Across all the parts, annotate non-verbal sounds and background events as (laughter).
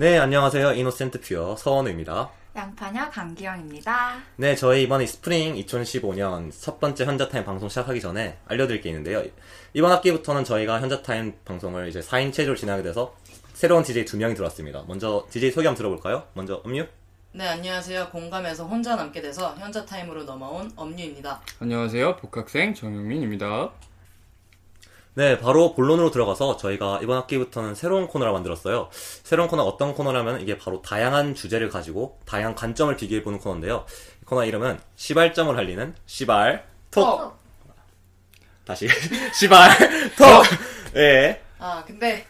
네, 안녕하세요. innocent pure 서원우입니다. 양파녀 강기영입니다. 네, 저희 이번에 스프링 2015년 첫 번째 현자타임 방송 시작하기 전에 알려드릴 게 있는데요. 이번 학기부터는 저희가 현자타임 방송을 이제 4인 체제로 진행하게 돼서 새로운 DJ 두 명이 들어왔습니다. 먼저 DJ 소개 한번 들어볼까요? 먼저 음유? 네, 안녕하세요. 공감에서 혼자 남게 돼서 현자 타임으로 넘어온 엄유입니다. 안녕하세요. 복학생 정영민입니다. 네, 바로 본론으로 들어가서 저희가 이번 학기부터는 새로운 코너를 만들었어요. 새로운 코너가 어떤 코너라면 이게 바로 다양한 주제를 가지고 다양한 관점을 비교해보는 코너인데요. 이 코너 이름은 시발점을 할리는 시발 톡! 다시 (laughs) 시발 톡! 예. 아, 근데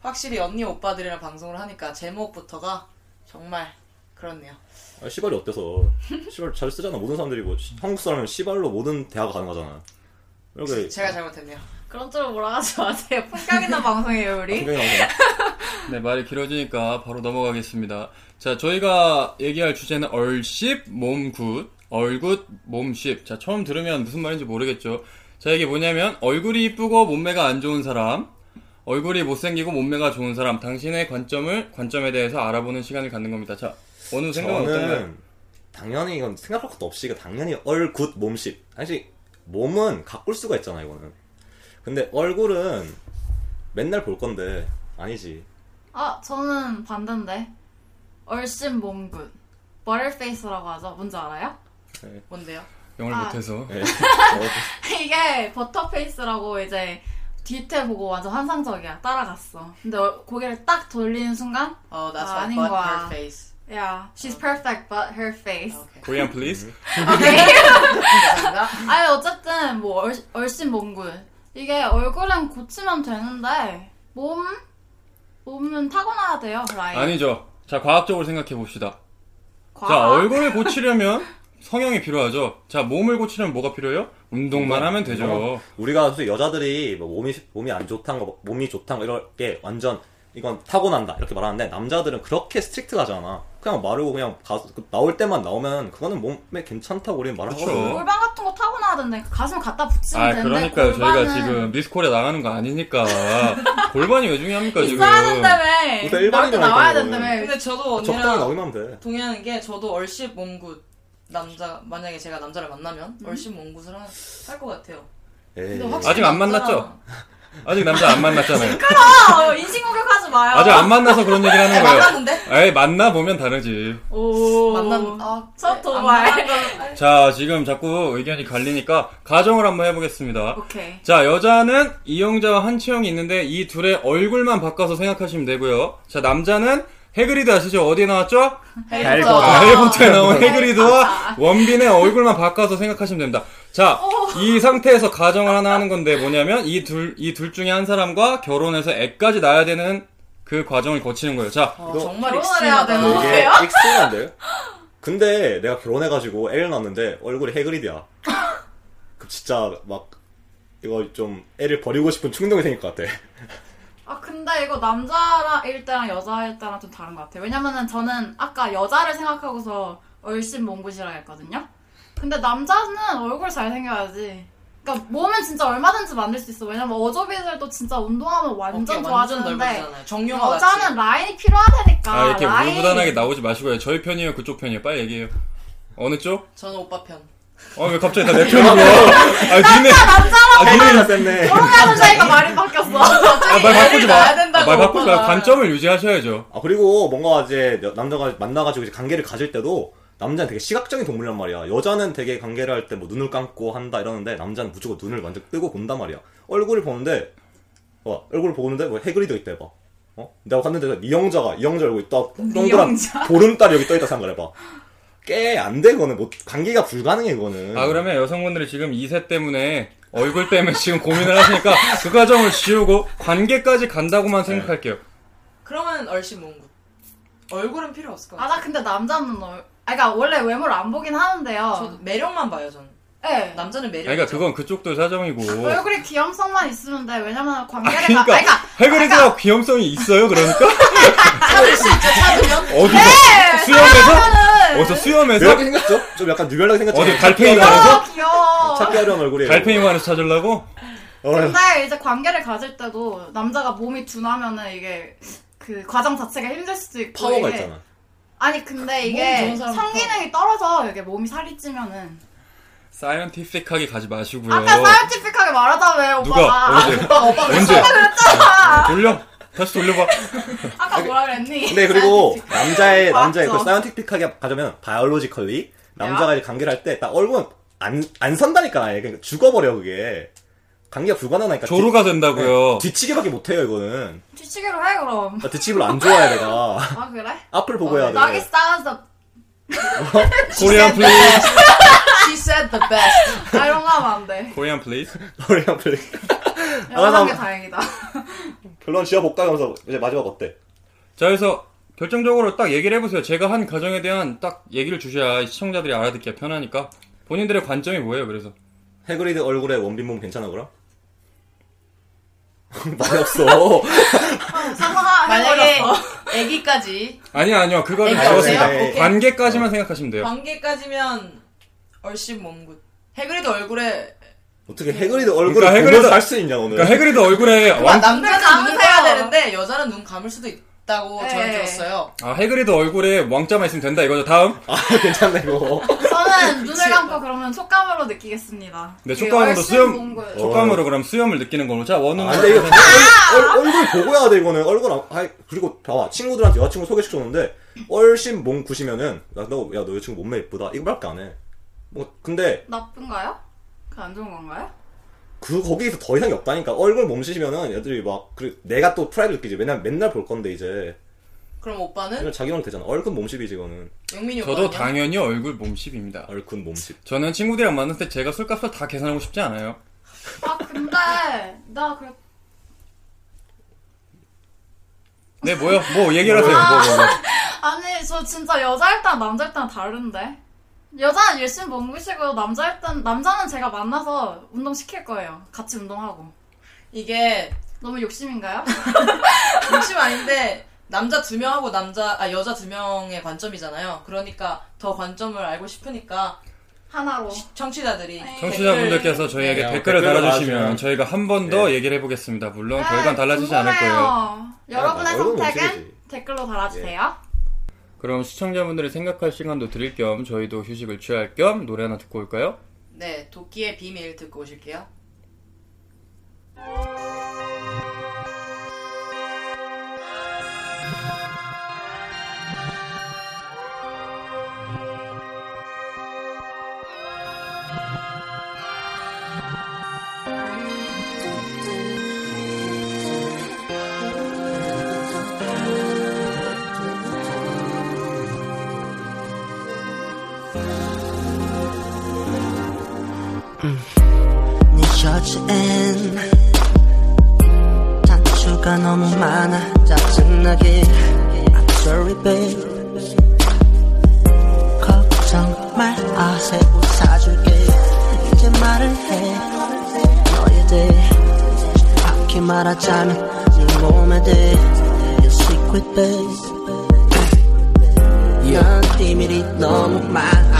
확실히 언니 오빠들이랑 방송을 하니까 제목부터가 정말 그렇네요. 아, 시발이 어때서? 시발 잘 쓰잖아. 모든 사람들이 뭐 시- 한국 사람은 시발로 모든 대화가 가능하잖아. 이렇게 제가 잘못했네요. 그런 쪽으로 몰아가지 마세요. (laughs) 품격 있는 방송이에요, 우리. 네, 말이 길어지니까 바로 넘어가겠습니다. 자, 저희가 얘기할 주제는 얼씹, 몸굿, 얼굿, 몸씹. 자, 처음 들으면 무슨 말인지 모르겠죠. 자, 이게 뭐냐면, 얼굴이 이쁘고 몸매가 안 좋은 사람, 얼굴이 못생기고 몸매가 좋은 사람, 당신의 관점을, 관점에 대해서 알아보는 시간을 갖는 겁니다. 자, 어느 생각은 어떤가요? 저는 당연히 이건 생각할 것도 없이 당연히 얼굿 몸식. 사실 몸은 가꿀 수가 있잖아 이거는. 근데 얼굴은 맨날 볼 건데 아니지. 아, 저는 반대인데. 얼씬 몸굿. 버터페이스라고 하죠. 뭔지 알아요? 뭔데요? 영어를 아. 못해서. 네. (laughs) 이게 버터페이스라고 이제 뒤태 보고 완전 환상적이야. 따라갔어. 근데 얼- 고개를 딱 돌리는 순간, 어, that's 아, what 아닌 but 거야. 야, she's perfect but her face. 오케이. Korean please. 감사합니다. (laughs) (laughs) 아니 어쨌든 뭐 얼, 얼씬 몸굿 이게 얼굴은 고치면 되는데 몸 몸은 타고나야 돼요 라인 아니죠. 자, 과학적으로 생각해 봅시다. 과학? 자, 얼굴을 고치려면 (laughs) 성형이 필요하죠. 자, 몸을 고치려면 뭐가 필요해요? 운동만 하면 되죠. 우리가 솔직히 여자들이 뭐 몸이 몸이 안 좋다는 거, 몸이 좋다는 거 이럴 게 완전 이건 타고난다 이렇게 말하는데 남자들은 그렇게 strict하잖아. 그냥 마르고 그냥 가수 그 나올 때만 나오면 그거는 몸에 괜찮다고 우리는 말하거든. 그쵸. 골반 같은 거 타고나야 되는데 가슴 갖다 붙이면 아, 되는데 그러니까요. 저희가 지금 미스코리아 나가는 거 아니니까. (laughs) 골반이 왜 중요합니까, 지금? 나올 때 일반인이라니까, 나와야. 된다며 근데 저도 적당히 언니랑 나오면 돼. 동의하는 게 저도 얼shit 몸good 남자 만약에 제가 남자를 만나면 음. 얼shit 몸good을 할 것 같아요. 에이. 근데 확실히 아직 안 남자랑 만났죠? 아직 남자 안 만났잖아요. 아, 인신공격하지 마요 아직 안 만나서 그런 얘기를 하는 네, 거예요. 만났는데 에이, 만나 보면 다르지. 오 만난 아, 첫 네, 도발. (laughs) 자, 지금 자꾸 의견이 갈리니까 가정을 한번 해보겠습니다. 오케이 자, 여자는 이영자와 한치영이 있는데 이 둘의 얼굴만 바꿔서 생각하시면 되고요. 자, 남자는 해그리드 아시죠? 어디에 나왔죠? 해리포터. 아, 해리포터에 나온 해그리드와 원빈의 얼굴만 바꿔서 생각하시면 됩니다. 자, 이 상태에서 가정을 하나 하는 건데 뭐냐면 이 둘, 이 둘 중에 한 사람과 결혼해서 애까지 낳아야 되는 그 과정을 거치는 거예요. 자, 어, 이거 정말 결혼을 해야 익숙하다. 되는 이게 뭐예요? extreme한데? (laughs) 근데 내가 결혼해가지고 애를 낳았는데 얼굴이 해그리드야. (laughs) 그 진짜 막 이거 좀 애를 버리고 싶은 충동이 생길 것 같아. 아 근데 이거 남자일 때랑 여자 일 때랑 좀 다른 것 같아요. 왜냐면은 저는 아까 여자를 생각하고서 얼shit 몸good이라 했거든요. 근데 남자는 얼굴 잘 생겨야지. 그러니까 몸은 진짜 얼마든지 만들 수 있어. 왜냐면 어조비들도 진짜 운동하면 완전 어깨 완전 좋아지는데 넓어지잖아요. 정용화 여자는 같이. 라인이 필요하다니까. 아 이렇게 라인. 무부단하게 나오지 마시고요. 저희 편이에요, 그쪽 편이에요. 빨리 얘기해요. 어느 쪽? 저는 오빠 편. 어 왜 갑자기 다 내 편이고? (laughs) 아 니네 남자랑 아 니네 셌네. 결혼하는 사이가 말이 바뀌었어. 아, 말 바꾸지 마. 낳아야 된다고, 아, 말 바꾸지 마. 오빠가. 관점을 유지하셔야죠. 아 그리고 뭔가 이제 여- 남자가 만나가지고 이제 관계를 가질 때도 남자는 되게 시각적인 동물이란 말이야. 여자는 되게 관계를 할 때 뭐 눈을 감고 한다 이러는데 남자는 무조건 눈을 완전 뜨고 본단 말이야. 얼굴을 보는데 어 얼굴을 보는데 뭐 해그리도 있다 해봐. 어? 내가 갔는데 이영자가 이영자 얼굴 있다 동그란 보름달이 여기 떠있다 생각해봐. 꽤안돼 그거는 뭐 관계가 불가능해 그거는. 아 그러면 여성분들이 지금 2세 때문에 얼굴 때문에 지금 고민을 하시니까 그 과정을 지우고 관계까지 간다고만 생각할게요. 그러면 얼씬 몽구. 얼굴은 필요 없을 것아 같아요. 나 근데 남자는 얼. 아 그러니까 원래 외모를 안 보긴 하는데요. 저도 매력만 봐요, 저는. 네. 남자는 매력. 그러니까 그건 그쪽도 사정이고. 얼굴에 귀염성만 있으면 돼. 왜냐면 아, 관계를 그러니까 가. 그러니까 해그리드가 귀염성이 있어요, 그러니까? 찾을 수 있죠, 찾으면. (laughs) 어디서? 네, 수염에서? 어디서 수염에서? 유별나게 생겼죠? 좀 약간 유별나게 생겼죠? 어디 달팽이 관에서? 아 귀여워. 찾기 어려운 얼굴이에요. 달팽이관에서 찾으려고? 어, 근데 이제 관계를 가질 때도 남자가 몸이 둔하면은 이게 그 과정 자체가 힘들 수도 있고 파워가 이게- 있잖아. 아니 근데 몸 이게 성기능이 떨어져 이게 몸이 살이 찌면은 scientific하게 가지 마시고요. 아까 scientific하게 말하자며 누가? (laughs) 오빠가 언제? 오빠가 오빠가 언제? 돌려? 다시 돌려봐. (laughs) 아까 뭐라 그랬니? 근데 그리고 남자의 맞죠. 남자의 그 scientific하게 가자면 biologically 남자가 이제 관계를 할 때 딱 얼굴은 안안 선다니까 아예 그러니까 죽어버려 그게 관계가 불가능하니까 조루가 된다고요. 뒤, 치기밖에 못해요 이거는 뒤치기로 해 그럼 나 뒤치기를 안 좋아해 내가 아 그래? 앞을 보고 해야 돼 나기 싸워서 코리안 플리즈. (laughs) She said the best. 아 이런 거 하면 안 돼 코리안 플리즈. 머리 앞을 영원한 게 나- 다행이다 (laughs) 결론 지어볼까 하면서 이제 마지막 어때 자, 그래서 결정적으로 딱 얘기를 해보세요. 제가 한 가정에 대한 딱 얘기를 주셔야 시청자들이 알아듣기가 편하니까. 본인들의 관점이 뭐예요, 그래서? 해그리드 얼굴에 원빈 몸 괜찮아 그럼? 말이 없어 상상하 만약에 애기까지 아니요, 아니요. 그거는? 오케이. 관계까지만 생각하시면 돼요. 관계까지면 얼씬 몽구. 해그리드 얼굴에 어떻게 해그리드 얼굴을 그러니까 해그리드- 보면서 할수 있냐 오늘 그러니까 해그리드 얼굴에 와, 왕, 남자는 눈을 감으세요. 떠야 되는데 여자는 눈 감을 수도 있 다고 저는 네. 들었어요. 아, 해그리드 얼굴에 왕자만 있으면 된다 이거죠. 다음. 아 괜찮네 이거 저는 눈을 감고 그러면 촉감으로 느끼겠습니다 네, 촉감으로 수염-. 촉감으로 그럼 수염을 느끼는 걸로. 자, 원우는. 아, 근데 이거 얼, 얼굴 보고 해야 돼 이거는 얼굴 안, 아이, 그리고 봐봐 친구들한테 여자친구 소개시켜줬는데 얼shit 몸good이면은 야 너 야, 너 여자친구 몸매 예쁘다 이거밖에 안 해 뭐 근데 나쁜가요? 그 안 좋은 건가요? 그 거기에서 더 이상이 없다니까 얼good 몸shit이면은 애들이 막 그래 내가 또 프라이드 느끼지 왜냐면 맨날 볼 건데 이제 그럼 오빠는 그냥 자기 형 되잖아 얼굴 몸십이지 이거는 영민이 저도 오빠는요? 당연히 얼굴 몸십입니다. 얼굴 몸십 저는 친구들이랑 만났을 때 제가 술값을 다 계산하고 싶지 않아요. 아 근데 나 그래 네, 뭐요? 뭐 얘기를 하세요. 뭐, 뭐, 뭐. 아니 저 진짜 여자일 때랑 남자일 때랑 다른데 여자는 열심히 먹으시고 남자일 땐 남자는 제가 만나서 운동 시킬 거예요 같이 운동하고 이게 너무 욕심인가요? (laughs) 욕심 아닌데 남자 두 명하고 남자 아 여자 두 명의 관점이잖아요. 그러니까 더 관점을 알고 싶으니까 하나로 청취자들이 청취자분들께서 저희에게 네, 댓글을 댓글을 달아주시면 달아주시면 저희가 한 번더 네. 얘기를 해보겠습니다. 물론 네, 결과는 달라지지 않을 거예요. 궁금해요. 여러분의 얼굴 선택은 몸집이지. 댓글로 달아주세요 그럼 시청자분들이 생각할 시간도 드릴 겸 저희도 휴식을 취할 겸 노래 하나 듣고 올까요? 네 도끼의 비밀 듣고 오실게요. 네 셔츠엔 단추가 너무 많아 짜증나게. I'm sorry babe. 걱정 말아 새옷 사줄게. 이제 말을 해. 너에 대해 정확히 말하자면 네 몸에 대해 Your secret babe. 넌 비밀이 너무 많아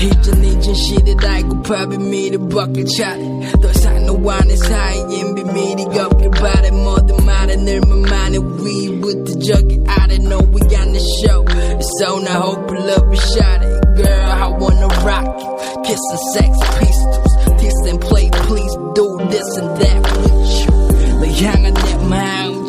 이젠 잊은 시대를 알고 밥에 미를 벗길 차례 더 이상 너와 내 사이엔 비밀이 없길 바래 모든 말에 늘만만해 위부터 저기 아래 No we got the show It's on I hope you love it shot it Girl I wanna rock you Kiss and sex pistols Kiss and play please do this and that with you 너 향한 내 마음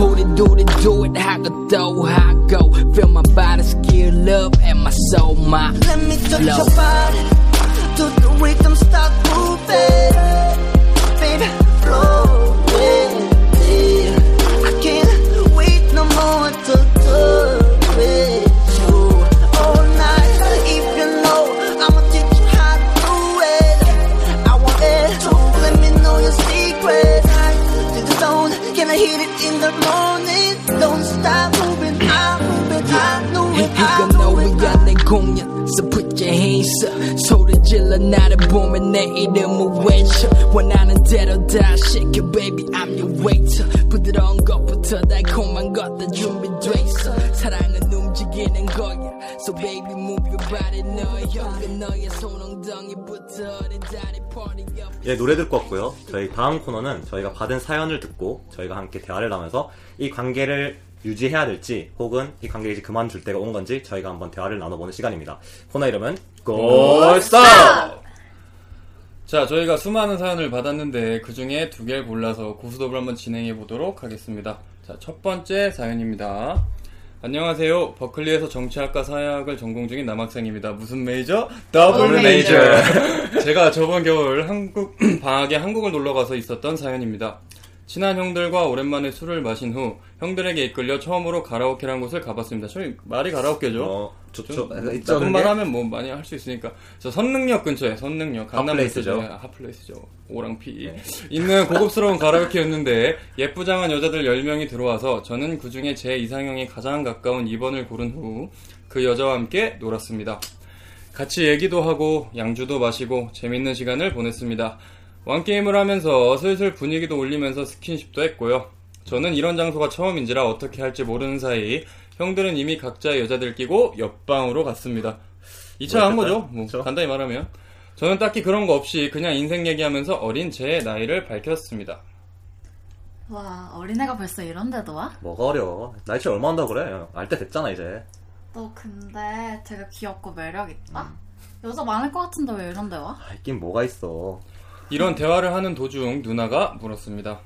Who to do to do it, how go throw, how go. Feel my body skill up and my soul, my Let me touch love. your body. To the rhythm start moving. Baby, flow. 공연 So put 소리 질러 나를 보면 내 이름을 외쳐. 원하는 대로 다 시켜 Baby I'm your waiter. 부드러운 것부터 달콤한 것도 준비돼 있어. 사랑은 움직이는 거야. So baby move your body 너의 혀가 너의 손엉덩이부터 어린 다리 up 예, 노래 듣고 왔고요. 저희 다음 코너는 저희가 받은 사연을 듣고 저희가 함께 대화를 나누면서 이 관계를 유지해야 될지 혹은 이 관계를 이제 그만둘 때가 온 건지 저희가 한번 대화를 나눠보는 시간입니다. 코너 이름은 골스톱! 자, 저희가 수많은 사연을 받았는데 그 중에 두 개를 골라서 고스톱을 한번 진행해 보도록 하겠습니다. 자, 첫 번째 사연입니다. 안녕하세요. 버클리에서 정치학과 사회학을 전공 중인 남학생입니다. 무슨 메이저? 더블 메이저. (laughs) 제가 저번 겨울 한국 (clears throat) 방학에 한국을 놀러 가서 있었던 사연입니다. 친한 형들과 오랜만에 술을 마신 후 형들에게 이끌려 처음으로 가라오케라는 곳을 가봤습니다. 저희 말이 가라오케죠? 어, 좋죠. 좀 있죠, 나쁜? 말 하면 뭐 많이 할 수 있으니까. 저 선릉역 근처에 선릉역 강남 핫플레이스죠. 근처에 핫플레이스죠. 오랑피 있는 고급스러운 가라오케였는데 예쁘장한 여자들 10명이 들어와서 저는 그 중에 제 이상형에 가장 가까운 2번을 고른 후 그 여자와 함께 놀았습니다. 같이 얘기도 하고 양주도 마시고 재밌는 시간을 보냈습니다. 왕게임을 하면서 슬슬 분위기도 올리면서 스킨십도 했고요. 저는 이런 장소가 처음인지라 어떻게 할지 모르는 사이 형들은 이미 각자의 여자들 끼고 옆방으로 갔습니다. 2차 한 거죠. 뭐 그쵸. 간단히 말하면. 저는 딱히 그런 거 없이 그냥 인생 얘기하면서 어린 제 나이를 밝혔습니다. 와 어린애가 벌써 이런 데도 와? 뭐가 어려워. 나이 차이 얼마 한다고 그래? 알 때 됐잖아, 이제. 너 근데 되게 귀엽고 매력 있다? 여자 많을 것 같은데 왜 이런 데 와? 아, 있긴 뭐가 있어. 이런 대화를 하는 도중 누나가 물었습니다.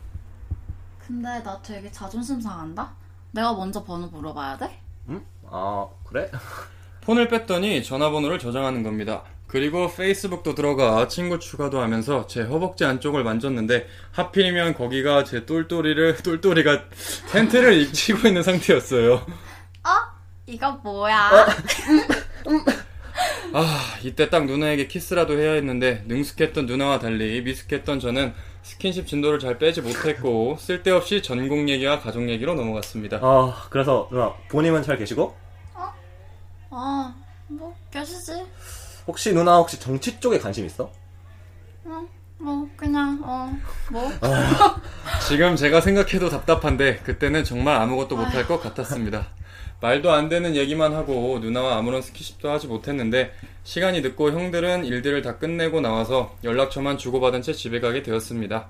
근데 나 되게 자존심 상한다? 내가 먼저 번호 물어봐야 돼? 응? 아, 그래? 폰을 뺐더니 전화번호를 저장하는 겁니다. 그리고 페이스북도 들어가 친구 추가도 하면서 제 허벅지 안쪽을 만졌는데 하필이면 거기가 제 똘똘이를 똘똘이가 텐트를 (laughs) 입히고 있는 상태였어요. 어? 이거 뭐야? 아 이때 딱 누나에게 키스라도 해야 했는데 능숙했던 누나와 달리 미숙했던 저는 스킨십 진도를 잘 빼지 못했고 쓸데없이 전공 얘기와 가족 얘기로 넘어갔습니다. 아, 그래서 누나, 부모님은 잘 계시고? 아, 뭐 계시지? 혹시 누나 혹시 정치 쪽에 관심 있어? 뭐 그냥 어 뭐? 지금 제가 생각해도 답답한데 그때는 정말 아무것도 못할 것 같았습니다. 말도 안 되는 얘기만 하고 누나와 아무런 스킨십도 하지 못했는데 시간이 늦고 형들은 일들을 다 끝내고 나와서 연락처만 주고받은 채 집에 가게 되었습니다.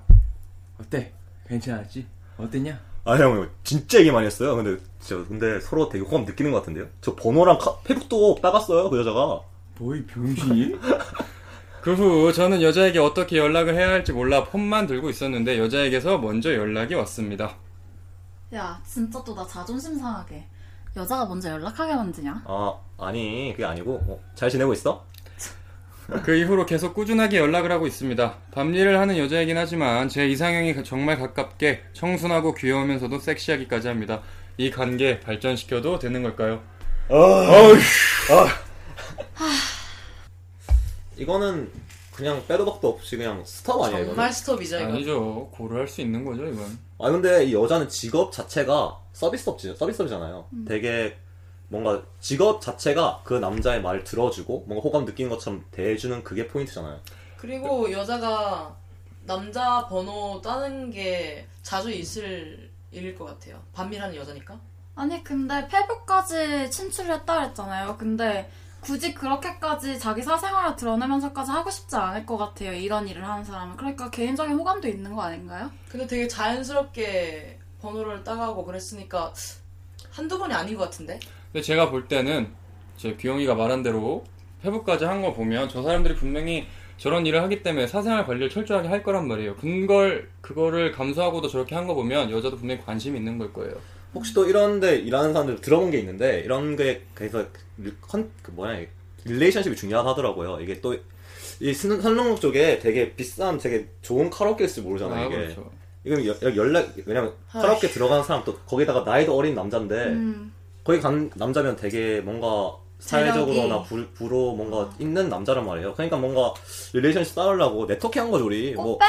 어때? 괜찮았지? 어땠냐? 아, 형, 진짜 얘기 많이 했어요. 근데, 진짜, 근데 서로 되게 호감 느끼는 것 같은데요? 저 번호랑 카, 페북도 따갔어요, 그 여자가. 뭐이 병신이? (laughs) 그 후 저는 여자에게 어떻게 연락을 해야 할지 몰라 폰만 들고 있었는데 여자에게서 먼저 연락이 왔습니다. 야 진짜 또 나 자존심 상하게 여자가 먼저 연락하게 만드냐? 아, 아니, 그게 아니고, 어, 잘 지내고 있어? 그 이후로 계속 꾸준하게 연락을 하고 있습니다. 밤일을 하는 여자이긴 하지만 제 이상형이 정말 가깝게 청순하고 귀여우면서도 섹시하기까지 합니다. 이 관계 발전시켜도 되는 걸까요? 이거는 그냥 빼도 박도 없이 그냥 스탑 아니야 이거는? 정말 스톱이죠 이거. 아니죠. 고려할 수 있는 거죠, 이건. 아 근데 이 여자는 직업 자체가 서비스업지 서비스업이잖아요. 음. 되게 뭔가 직업 자체가 그 남자의 말을 들어주고 뭔가 호감 느끼는 것처럼 대해주는 그게 포인트잖아요. 그리고 여자가 남자 번호 따는 게 자주 있을 일일 것 같아요. 반밀하는 여자니까. 아니 근데 페북까지 친출했다 그랬잖아요. 근데 굳이 그렇게까지 자기 사생활을 드러내면서까지 하고 싶지 않을 것 같아요. 이런 일을 하는 사람은. 그러니까 개인적인 호감도 있는 거 아닌가요? 근데 되게 자연스럽게 번호를 따가고 그랬으니까 한두 번이 아닌 것 같은데? 근데 제가 볼 때는 제 귀영이가 말한 대로 회부까지 한 거 보면 저 사람들이 분명히 저런 일을 하기 때문에 사생활 관리를 철저하게 할 거란 말이에요. 그걸 그거를 감수하고도 저렇게 한 거 보면 여자도 분명히 관심이 있는 걸 거예요. 혹시 또 이런데 일하는 사람들 들어본 게 있는데 이런 게 그래서 컨, 그 뭐냐 이게 relationship이 중요하더라고요. 이게 또 이 선릉역 쪽에 되게 비싼 되게 좋은 카라오케 있을 모르잖아요. 아, 이게 그렇죠. 이건 여- 연락 왜냐면 카라오케 들어가는 사람 또 거기다가 나이도 어린 남자인데 음. 거기 간 남자면 되게 뭔가 사회적으로나 부, 부로 뭔가 있는 남자란 말이에요. 그러니까 뭔가 relationship 쌓으려고 네트워킹 한 거죠 우리. 뭐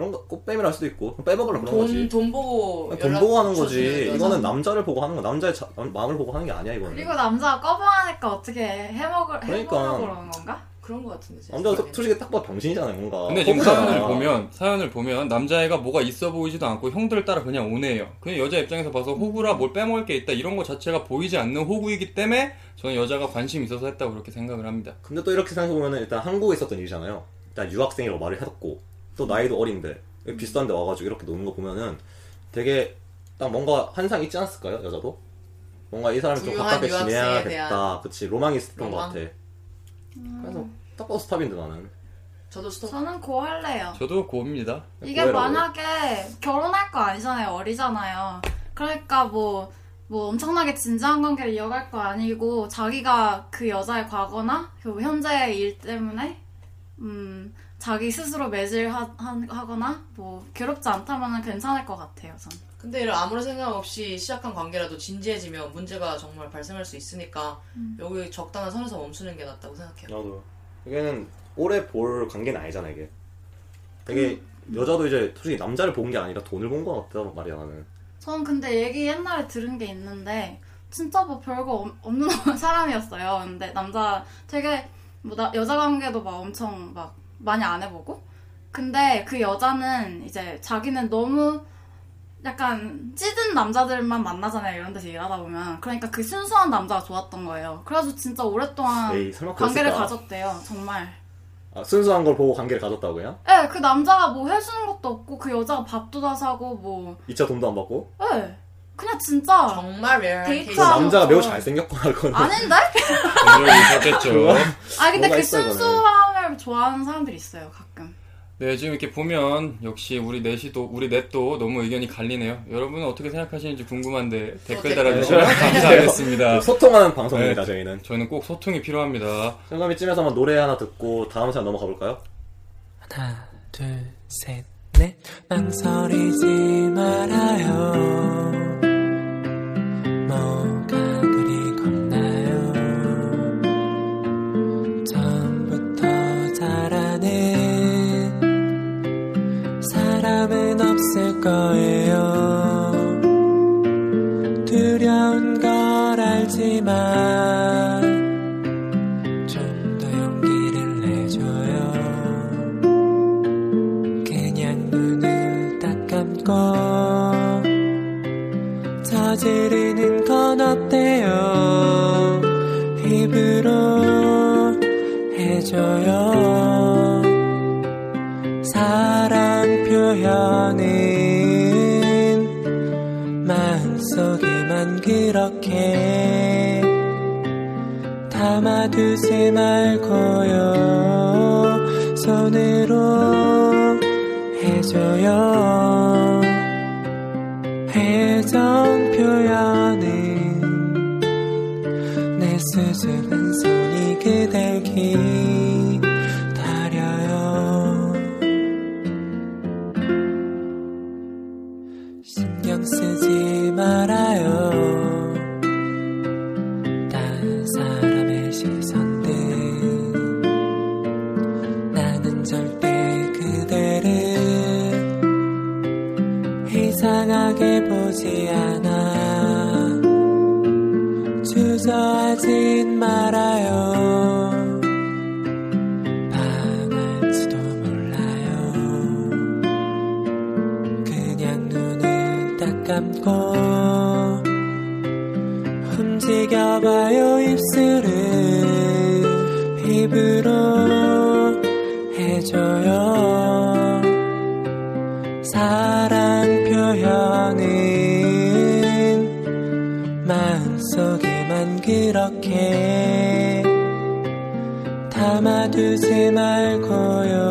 그런 거 꽃뱀이라 할 수도 있고 빼먹으려 그런 거지. 돈, 돈 보고. 돈 연락 보고 하는 거지. 이거는 남자를 보고 하는 거, 남자의 자- 마음을 보고 하는 게 아니야 이거는. 그리고 남자가 꺼벙하니까 어떻게 해먹을 그러니까. 해보려고 그러는 건가? 그런 것 같은데. 제 남자가. 솔직히 딱 봐도 병신이잖아요 뭔가. 근데 지금. 사연을 보면 사연을 보면 남자애가 뭐가 있어 보이지도 않고 형들을 따라 그냥 오네요. 그냥 여자 입장에서 봐서 호구라 뭘 빼먹을 게 있다 이런 거 자체가 보이지 않는 호구이기 때문에 저는 여자가 관심 이 있어서 했다고 그렇게 생각을 합니다. 근데 또 이렇게 생각해보면 일단 한국에 있었던 일이잖아요. 일단 유학생이라고 말을 해뒀고 또 나이도 어린데 비싼데 와가지고 이렇게 노는 거 보면은 되게 딱 뭔가 환상 있지 않았을까요 여자도? 뭔가 이 사람이 좀 가깝게 지내야겠다. 그치 로망이 있었던 로망? 것 같아. 그래서 딱 봐도 스탑인데 나는. 저도 스톱. 저는 고 할래요. 저도 고입니다. 이게 고해라고요? 만약에 결혼할 거 아니잖아요. 어리잖아요. 그러니까 뭐, 뭐 엄청나게 진지한 관계를 이어갈 거 아니고 자기가 그 여자의 과거나 그 현재의 일 때문에 음, 자기 스스로 매질하거나 뭐 괴롭지 않다면 괜찮을 것 같아요. 전. 근데 이런 아무런 생각 없이 시작한 관계라도 진지해지면 문제가 정말 발생할 수 있으니까 음. 여기 적당한 선에서 멈추는 게 낫다고 생각해요. 나도. 이게는 오래 볼 관계는 아니잖아 이게. 되게 여자도 이제 솔직히 남자를 본 게 아니라 돈을 본 거 같단 말이야 나는. 전 근데 얘기 옛날에 들은 게 있는데 진짜 뭐 별거 없- 없는 (laughs) 사람이었어요. 근데 남자 되게 뭐 나- 여자 관계도 막 엄청 막 많이 안 해보고 근데 그 여자는 이제 자기는 너무 약간 찌든 남자들만 만나잖아요. 이런 데서 일하다 보면 그러니까 그 순수한 남자가 좋았던 거예요. 그래서 진짜 오랫동안 에이 관계를 그랬을까? 가졌대요. 정말. 아, 순수한 걸 보고 관계를 가졌다고요? 예, 그 남자가 뭐 해주는 것도 없고 그 여자가 밥도 다 사고 뭐 2차 돈도 안 받고? 예. 그냥 진짜 정말 데이트. 그 남자가 거. 매우 잘생겼구나 그거는. 아닌데? 감정이 셨겠죠 아 근데 그. 순수함을 좋아하는 사람들이 있어요 가끔. 네, 지금 이렇게 보면 역시 우리 넷이도 우리 넷도 너무 의견이 갈리네요. 여러분은 어떻게 생각하시는지 궁금한데 댓글 댓글. 달아주시면 감사하겠습니다. (laughs) 소통하는 방송입니다 네. 저희는. 저희는 꼭 소통이 필요합니다. 그럼 이쯤에서 한번 노래 하나 듣고 다음 사연 넘어가 볼까요? 하나, 둘, 셋, 넷. 망설이지 말아요. 뭐 그렇게 담아두지 말고요. 손으로 해줘요. 애정 표현은 내 수줍은 손이 그댈 기 보이지 않아. 주저하진 말아요. 반할지도 몰라요. 그냥 눈을 딱 감고 움직여봐요 입술을. 입으로 해줘요 그렇게 담아두지 말고요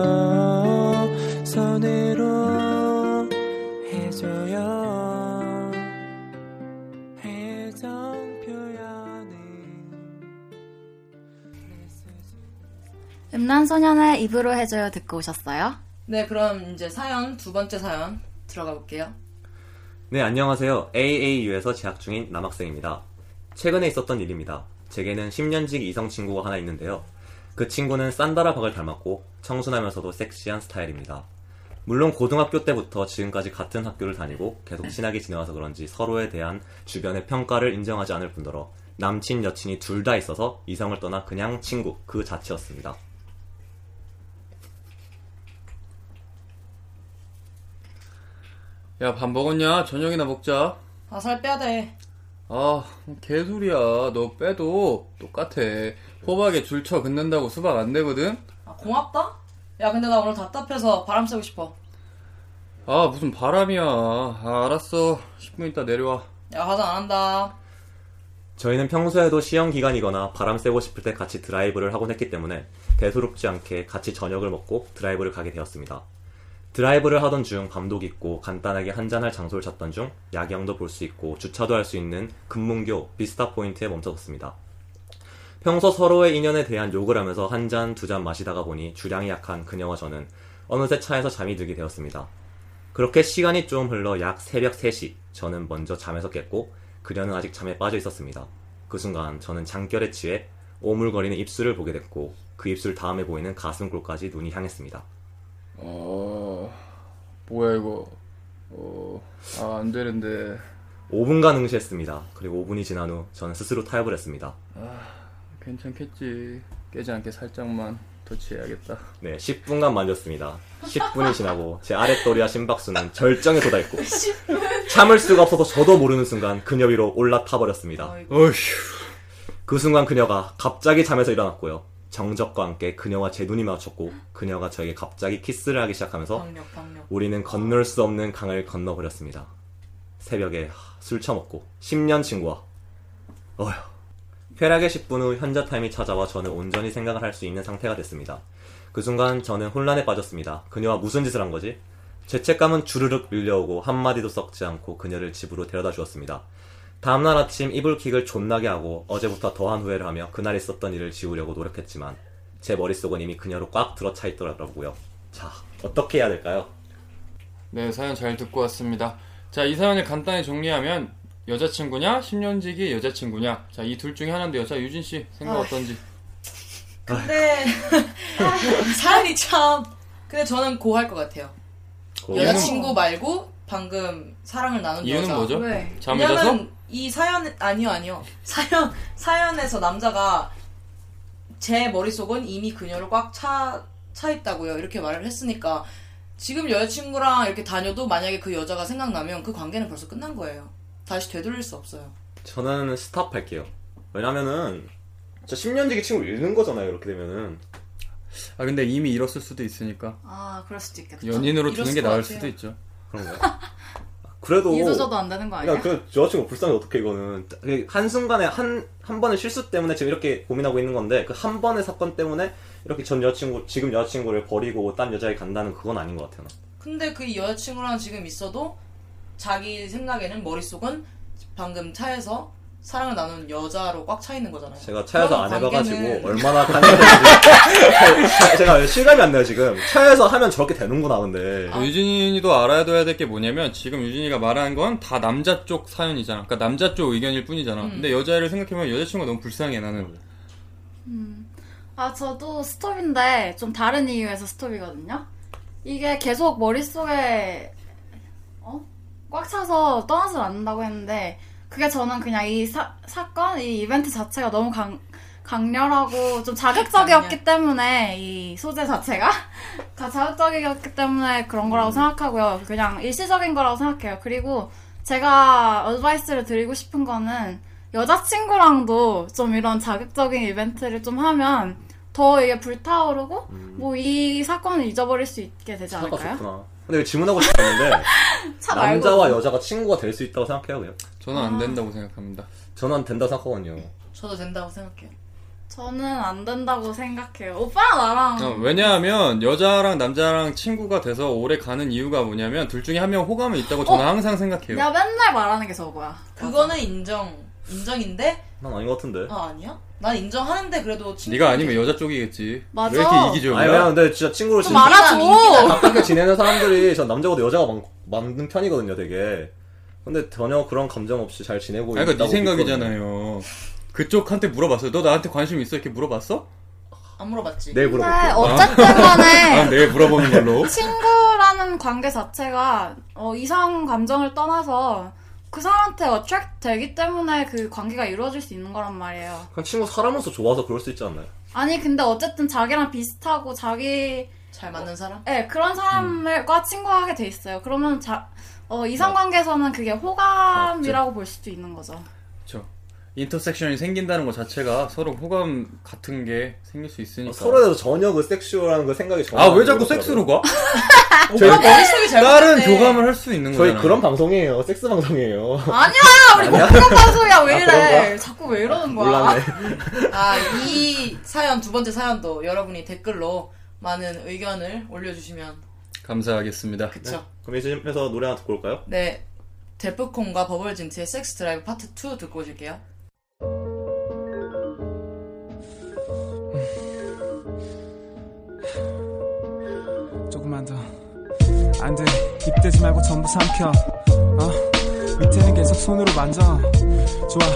손으로 해줘요 애정 표현은 음란소년의 입으로 해줘요 듣고 오셨어요? 네, 그럼 이제 사연, 두 번째 사연 들어가 볼게요. 네, 안녕하세요. AAU에서 재학 중인 남학생입니다. 최근에 있었던 일입니다. 제게는 10년지기 이성 친구가 하나 있는데요. 그 친구는 산다라 박을 닮았고 청순하면서도 섹시한 스타일입니다. 물론 고등학교 때부터 지금까지 같은 학교를 다니고 계속 친하게 지내와서 그런지 서로에 대한 주변의 평가를 인정하지 않을 뿐더러 남친, 여친이 둘 다 있어서 이성을 떠나 그냥 친구 그 자체였습니다. 야, 밥 먹었냐? 저녁이나 먹자. 아, 살 빼야 돼. 아, 개소리야. 너 빼도 똑같아. 호박에 줄쳐 긋는다고 수박 안 되거든? 아, 고맙다? 야, 근데 나 오늘 답답해서 바람 쐬고 싶어. 아, 무슨 바람이야. 아, 알았어. 10분 있다 내려와. 야, 화장 안 한다. 저희는 평소에도 시험 기간이거나 바람 쐬고 싶을 때 같이 드라이브를 하곤 했기 때문에 대수롭지 않게 같이 저녁을 먹고 드라이브를 가게 되었습니다. 드라이브를 하던 중 밤도 깊고 간단하게 한잔할 장소를 찾던 중 야경도 볼 수 있고 주차도 할 수 있는 금문교 vista point에 멈춰섰습니다. 평소 서로의 인연에 대한 욕을 하면서 한 잔, 두 잔 마시다가 보니 주량이 약한 그녀와 저는 어느새 차에서 잠이 들게 되었습니다. 그렇게 시간이 좀 흘러 약 새벽 3시, 저는 먼저 잠에서 깼고, 그녀는 아직 잠에 빠져 있었습니다. 그 순간 저는 잠결에 취해 오물거리는 입술을 보게 됐고, 그 입술 다음에 보이는 가슴골까지 눈이 향했습니다. 어, 뭐야 이거. 어, 아, 안 되는데. 5분간 응시했습니다. 그리고 5분이 지난 후 저는 스스로 타협을 했습니다. 아, 괜찮겠지. 깨지 않게 살짝만 더 취해야겠다. 네, 10분간 만졌습니다. 10분이 지나고 제 아랫도리와 심박수는 절정에 도달했고 참을 수가 없어서 저도 모르는 순간 그녀 위로 올라타 버렸습니다. 어휴. 그 순간 그녀가 갑자기 잠에서 일어났고요. 정적과 함께 그녀와 제 눈이 마주쳤고 그녀가 저에게 갑자기 키스를 하기 시작하면서 방력, 방력. 우리는 건널 수 없는 강을 건너버렸습니다. 새벽에 술 처먹고 10년 친구와 어휴 쾌락의 10분 후 현자 타임이 찾아와 저는 온전히 생각을 할 수 있는 상태가 됐습니다. 그 순간 저는 혼란에 빠졌습니다. 그녀와 무슨 짓을 한 거지? 죄책감은 주르륵 밀려오고 한마디도 썩지 않고 그녀를 집으로 데려다 주었습니다. 다음날 아침 이불킥을 존나게 하고 어제부터 더한 후회를 하며 그날 있었던 일을 지우려고 노력했지만 제 머릿속은 이미 그녀로 꽉 들어차 있더라고요. 자, 어떻게 해야 될까요? 네, 사연 잘 듣고 왔습니다. 자, 이 사연을 간단히 정리하면 여자친구냐, 10년 지기 여자친구냐. 자, 이 둘 중에 하나인데요. 자, 유진 씨 생각 아. 어떤지. 근데 (laughs) 사연이 참. 근데 저는 고 할 것 같아요. 고. 여자친구 말고 방금 사랑을 나눈 이유는 여자. 뭐죠? 왜? 잠을 왜냐면 자서? 이 사연 아니요 아니요 사연 사연에서 남자가 제 머릿속은 이미 그녀를 꽉 차 차 있다고요 이렇게 말을 했으니까 지금 여자친구랑 이렇게 다녀도 만약에 그 여자가 생각나면 그 관계는 벌써 끝난 거예요. 다시 되돌릴 수 없어요. 저는 스탑할게요. 왜냐면은 저 10년 지기 친구 잃는 거잖아요. 이렇게 되면은 아, 근데 이미 잃었을 수도 있으니까. 아 그럴 수도 있겠다. 연인으로 두는 게 나을 것 수도 같아요. 있죠. 그런가요? (laughs) 그래도 잊어줘도 안 되는 거 아니야? 야, 그 여자친구 불쌍해 어떻게 이거는 한 순간에 한 한 번의 실수 때문에 지금 이렇게 고민하고 있는 건데 그 한 번의 사건 때문에 이렇게 전 여자친구 지금 여자친구를 버리고 딴 여자에 간다는 그건 아닌 것 같아요. 난. 근데 그 여자친구랑 지금 있어도 자기 생각에는 머릿속은 방금 차에서 사랑을 나눈 여자로 꽉 차 있는 거잖아요. 제가 차에서 안 그런 해봐가지고 관계는- 얼마나 간절한지 (laughs) 제가 실감이 안 나요 지금 차에서 하면 저렇게 되는구나 근데 어, 유진이도 알아둬야 될 게 뭐냐면 지금 유진이가 말하는 건다 남자 쪽 사연이잖아. 그러니까 남자 쪽 의견일 뿐이잖아. 음. 근데 여자를 생각해보면 여자친구가 너무 불쌍해 나는. 음. 아, 저도 스톱인데 좀 다른 이유에서 스톱이거든요. 이게 계속 머릿속에 어? 꽉 차서 떠나질 않는다고 했는데 그게 저는 그냥 이 사, 사건, 이 이벤트 자체가 너무 강, 강렬하고 좀 자극적이었기 때문에 이 소재 자체가 (laughs) 다 자극적이었기 때문에 그런 거라고 생각하고요. 그냥 일시적인 거라고 생각해요. 그리고 제가 어드바이스를 드리고 싶은 거는 여자친구랑도 좀 이런 자극적인 이벤트를 좀 하면 더 이게 불타오르고 뭐이 사건을 잊어버릴 수 있게 되지 않을까요? 근데 질문하고 싶었는데 (laughs) 차 말고. 남자와 여자가 친구가 될 수 있다고 생각해요, 그냥? 저는 안 된다고 생각합니다. 저는 된다 생각하거든요. 저도 된다고 생각해요. 저는 안 된다고 생각해요. 오빠랑 나랑 어, 왜냐하면 여자랑 남자랑 친구가 돼서 오래 가는 이유가 뭐냐면 둘 중에 한 명 호감이 있다고 저는 어? 항상 생각해요. 내가 맨날 말하는 게 저거야. 그거는 인정. 인정인데? 난 아닌 것 같은데. 아, 아니야? 난 인정하는데 그래도 친구. 네가 아니면 여자 쪽이겠지. 맞아. 왜 이렇게 이기적이야? 아니, 그냥 근데 진짜 친구로 좀 진- 말아줘. 가깝게 지내는 사람들이 전 남자보다 여자가 많, 많은 편이거든요, 되게. 근데 전혀 그런 감정 없이 잘 지내고 아니, 그러니까 네 있다고. 생각이잖아요. 그쪽한테 물어봤어요. 너 나한테 관심 있어? 이렇게 물어봤어? 안 물어봤지. 내일 근데 물어볼게요. 어쨌든 간에 (laughs) 아, 내일 물어보는 걸로. 친구라는 관계 자체가 어, 이성 감정을 떠나서 그 사람한테 어트랙트 되기 때문에 그 관계가 이루어질 수 있는 거란 말이에요. 그냥 친구 사람으로서 좋아서 그럴 수 있지 않나요? 아니 근데 어쨌든 자기랑 비슷하고 자기 잘 맞는 사람? 네 그런 사람과 친구하게 돼 있어요. 그러면 자, 어, 이성 관계에서는 그게 호감이라고 볼 수도 있는 거죠. 인터섹션이 생긴다는 것 자체가 서로 호감 같은 게 생길 수 있으니까. 서로에 대해서 전혀 그 sexual한 그 생각이 전혀 아, 왜 난 자꾸. 섹스로 가? 저희 머릿속이 다른. 교감을 할 수 있는 저희 거잖아. 그런 방송이에요. 섹스 방송이에요. 아니야 우리 못 그런 방송이야 왜 아, 이래? 그런가? 자꾸 왜 이러는 거야? 몰랐네. 아, 이 사연, 두 번째 사연도 여러분이 댓글로 많은 의견을 올려주시면. 감사하겠습니다. 그쵸. 그럼 이쯤에서 노래 하나 듣고 올까요? 네. 데프콘과 버벌진트의 섹스 드라이브 파트 2 듣고 오실게요. 안 돼. 입대지 말고 전부 삼켜. 어? 밑에는 계속 손으로 만져. 좋아.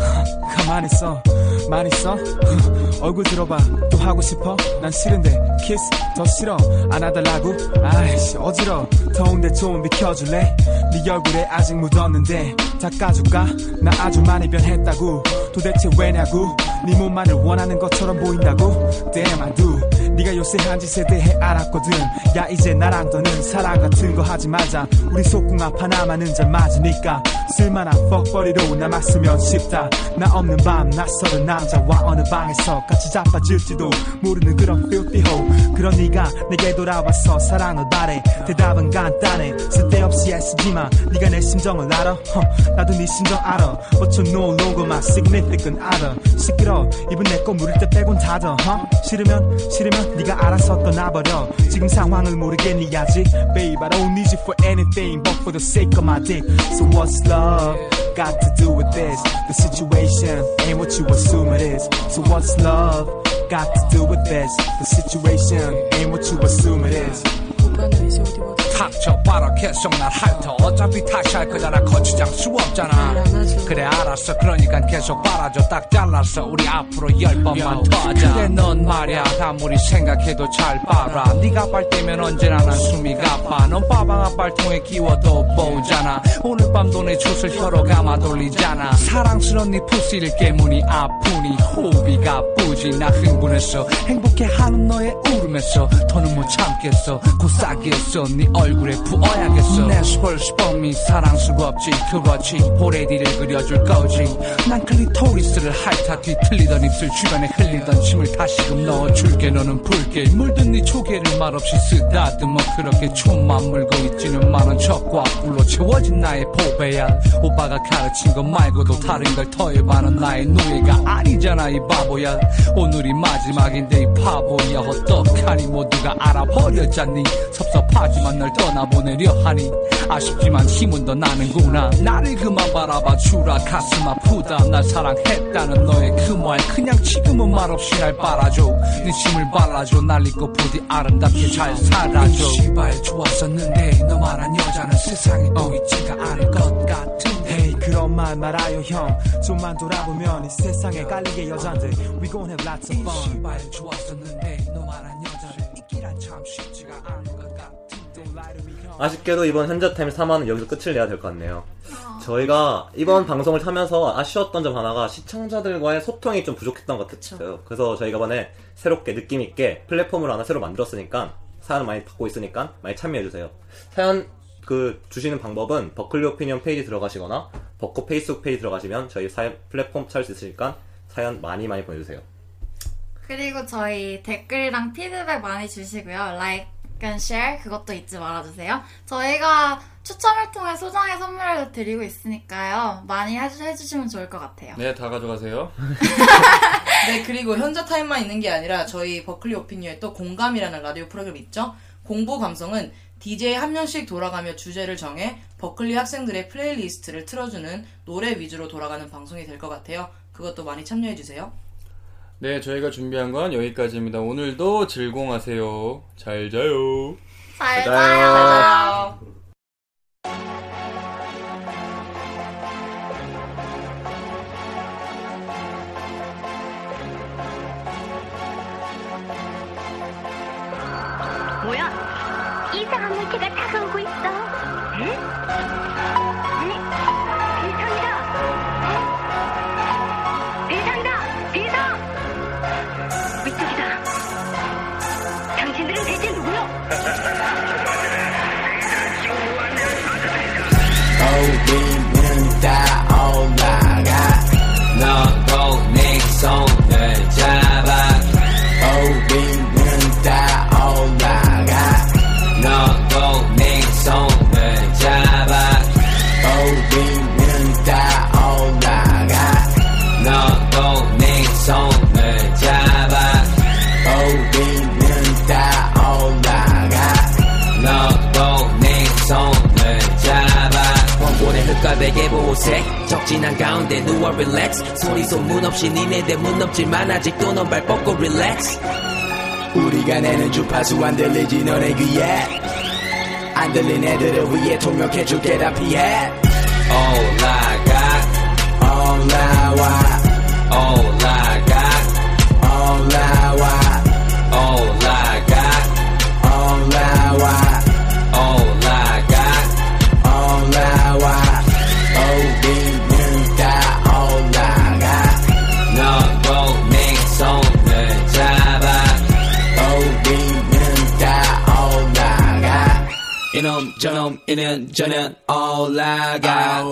(laughs) 가만히 있어. 말 있어? (laughs) 얼굴 들어봐. 또 하고 싶어? 난 싫은데. 키스 더 싫어. 안아달라고? 아이씨, 어지러. 더운데 좀 비켜줄래? 네 얼굴에 아직 묻었는데. 닦아줄까? 나 아주 많이 변했다고. 도대체 왜냐고? 네 몸만을 원하는 것처럼 보인다고? Damn I do. 네가 요새 한 짓에 대해 알았거든. 야 이제 나랑 더는 사랑 같은 거 하지 말자. 우리 속궁합 하나만은 잘 맞으니까. 쓸만한 퍽벌이로 남았으면 싶다. 나 없는 밤 낯설은 남자와 어느 방에서 같이 자빠질지도 모르는 그런 hoe. 그런 네가 내게 돌아와서 사랑을 바래. 대답은 간단해. 쓸데없이 애쓰지마. 네가 내 심정을 알아. 허, 나도 네 심정 알아. But you no longer my significant other. 시끄러. 입은 내거 물을 때 빼곤 닫아. 허? 싫으면 싫으면 네가 알아서 떠나버려. 지금 상황을 모르겠니 아직? Babe I don't need you for anything but for the sake of my dick. So what's love? Got to do with this. The situation ain't what you assume it is. So what's love? Got to do with this. The situation ain't what you assume it is. 닥쳐봐라 계속 날 핥어 어차피 다시 할 거잖아. 거치장 수 없잖아. 그래 알았어. 그러니까 계속 빨아줘. 딱 잘라서 우리 앞으로 열 번만 더 하자. 그래 넌 말야. 아무리 생각해도 잘 봐라. 네가 빨 때면 언제나 난 숨이 가빠. 넌 빠방한 빨통에 끼워도 보잖아. 오늘 밤도 내 젖을 혀로 감아 돌리잖아. 사랑스러운 네 푸시를 깨무니 아프니 호흡이 가쁘지. 나 흥분했어. 행복해하는 너의 울음에서 더는 못 참겠어. 고 싸겠어. 네 얼굴에 부어야겠어. 내 스벌스범이 사랑스럽지. 그렇지. 포레디를 그려줄 거지. 난 클리토리스를 핥아 뒤틀리던 입술 주변에 흘리던 침을 다시금 넣어줄게. 너는 붉게 물든 네 초계를 말없이 쓰다듬어 그렇게 촌만 물고 있지는 많은 척과 불로 채워진 나의 보배야. 오빠가 가르친 것 말고도 다른 걸 더해봐는 나의 노예가 아니잖아 이 바보야. 오늘이 마지막인데 이 바보야. 어떡하니 모두가 알아버렸잖니 섭섭하지만 널 떠나보내려 하니 아쉽지만 힘은 더 나는구나. 나를 그만 바라봐 주라. 가슴 아프다. 날 사랑했다는 너의 그 말 그냥 지금은 말없이 날 빨아줘. 네 심을 발라줘. 날 잊고 부디 아름답게 잘 살아줘. 시발 좋았었는데 너 말한 여자는 세상에 또 있지가 않을 것 같은데 Hey 그런 말 말아요 형. 좀만 돌아보면 이 세상에 깔리게 여잔데 We gon' have lots of fun. 시발 좋았었는데 너 말한 여자는 있기란 참 쉽지 아쉽게도 이번 현자템 3화는 여기서 끝을 내야 될 것 같네요. 저희가 이번 방송을 하면서 아쉬웠던 점 하나가 시청자들과의 소통이 좀 부족했던 것 같았어요. 그래서 저희가 이번에 새롭게 느낌 있게 플랫폼을 하나 새로 만들었으니까 사연 많이 받고 있으니까 많이 참여해주세요. 사연 그 주시는 방법은 버클리 오피니언 페이지 들어가시거나 버클리 페이스북 페이지 들어가시면 저희 사연 플랫폼 찾을 수 있으니까 사연 많이 많이 보내주세요. 그리고 저희 댓글이랑 피드백 많이 주시고요. And share 그것도 잊지 말아주세요. 저희가 추첨을 통해 소정의 선물을 드리고 있으니까요. 많이 해주, 해주시면 좋을 것 같아요. 네, 다 가져가세요. (laughs) 네, 그리고 현자 타임만 있는 게 아니라 저희 버클리 오피니언에 또 공감이라는 라디오 프로그램 있죠? 공부 감성은 DJ 한 명씩 돌아가며 주제를 정해 버클리 학생들의 playlist를 틀어주는 노래 위주로 돌아가는 방송이 될 것 같아요. 그것도 많이 참여해주세요. 네, 저희가 준비한 건 여기까지입니다. 오늘도 즐공하세요. 잘 자요. 잘 자요. 자요. 뭐야? 흙가백의 보호색 적진한 가운데 누워 릴렉스 소리 소문 없이 니네들 문 넘지만 아직도 넌 발 뻗고 릴렉스 우리가 내는 주파수 안 들리지 너네 귀에. 안 들린 애들을 위해 통역해줄게 다 피해. 올라가. 올라와. 올라 저놈 이는 저는 올라가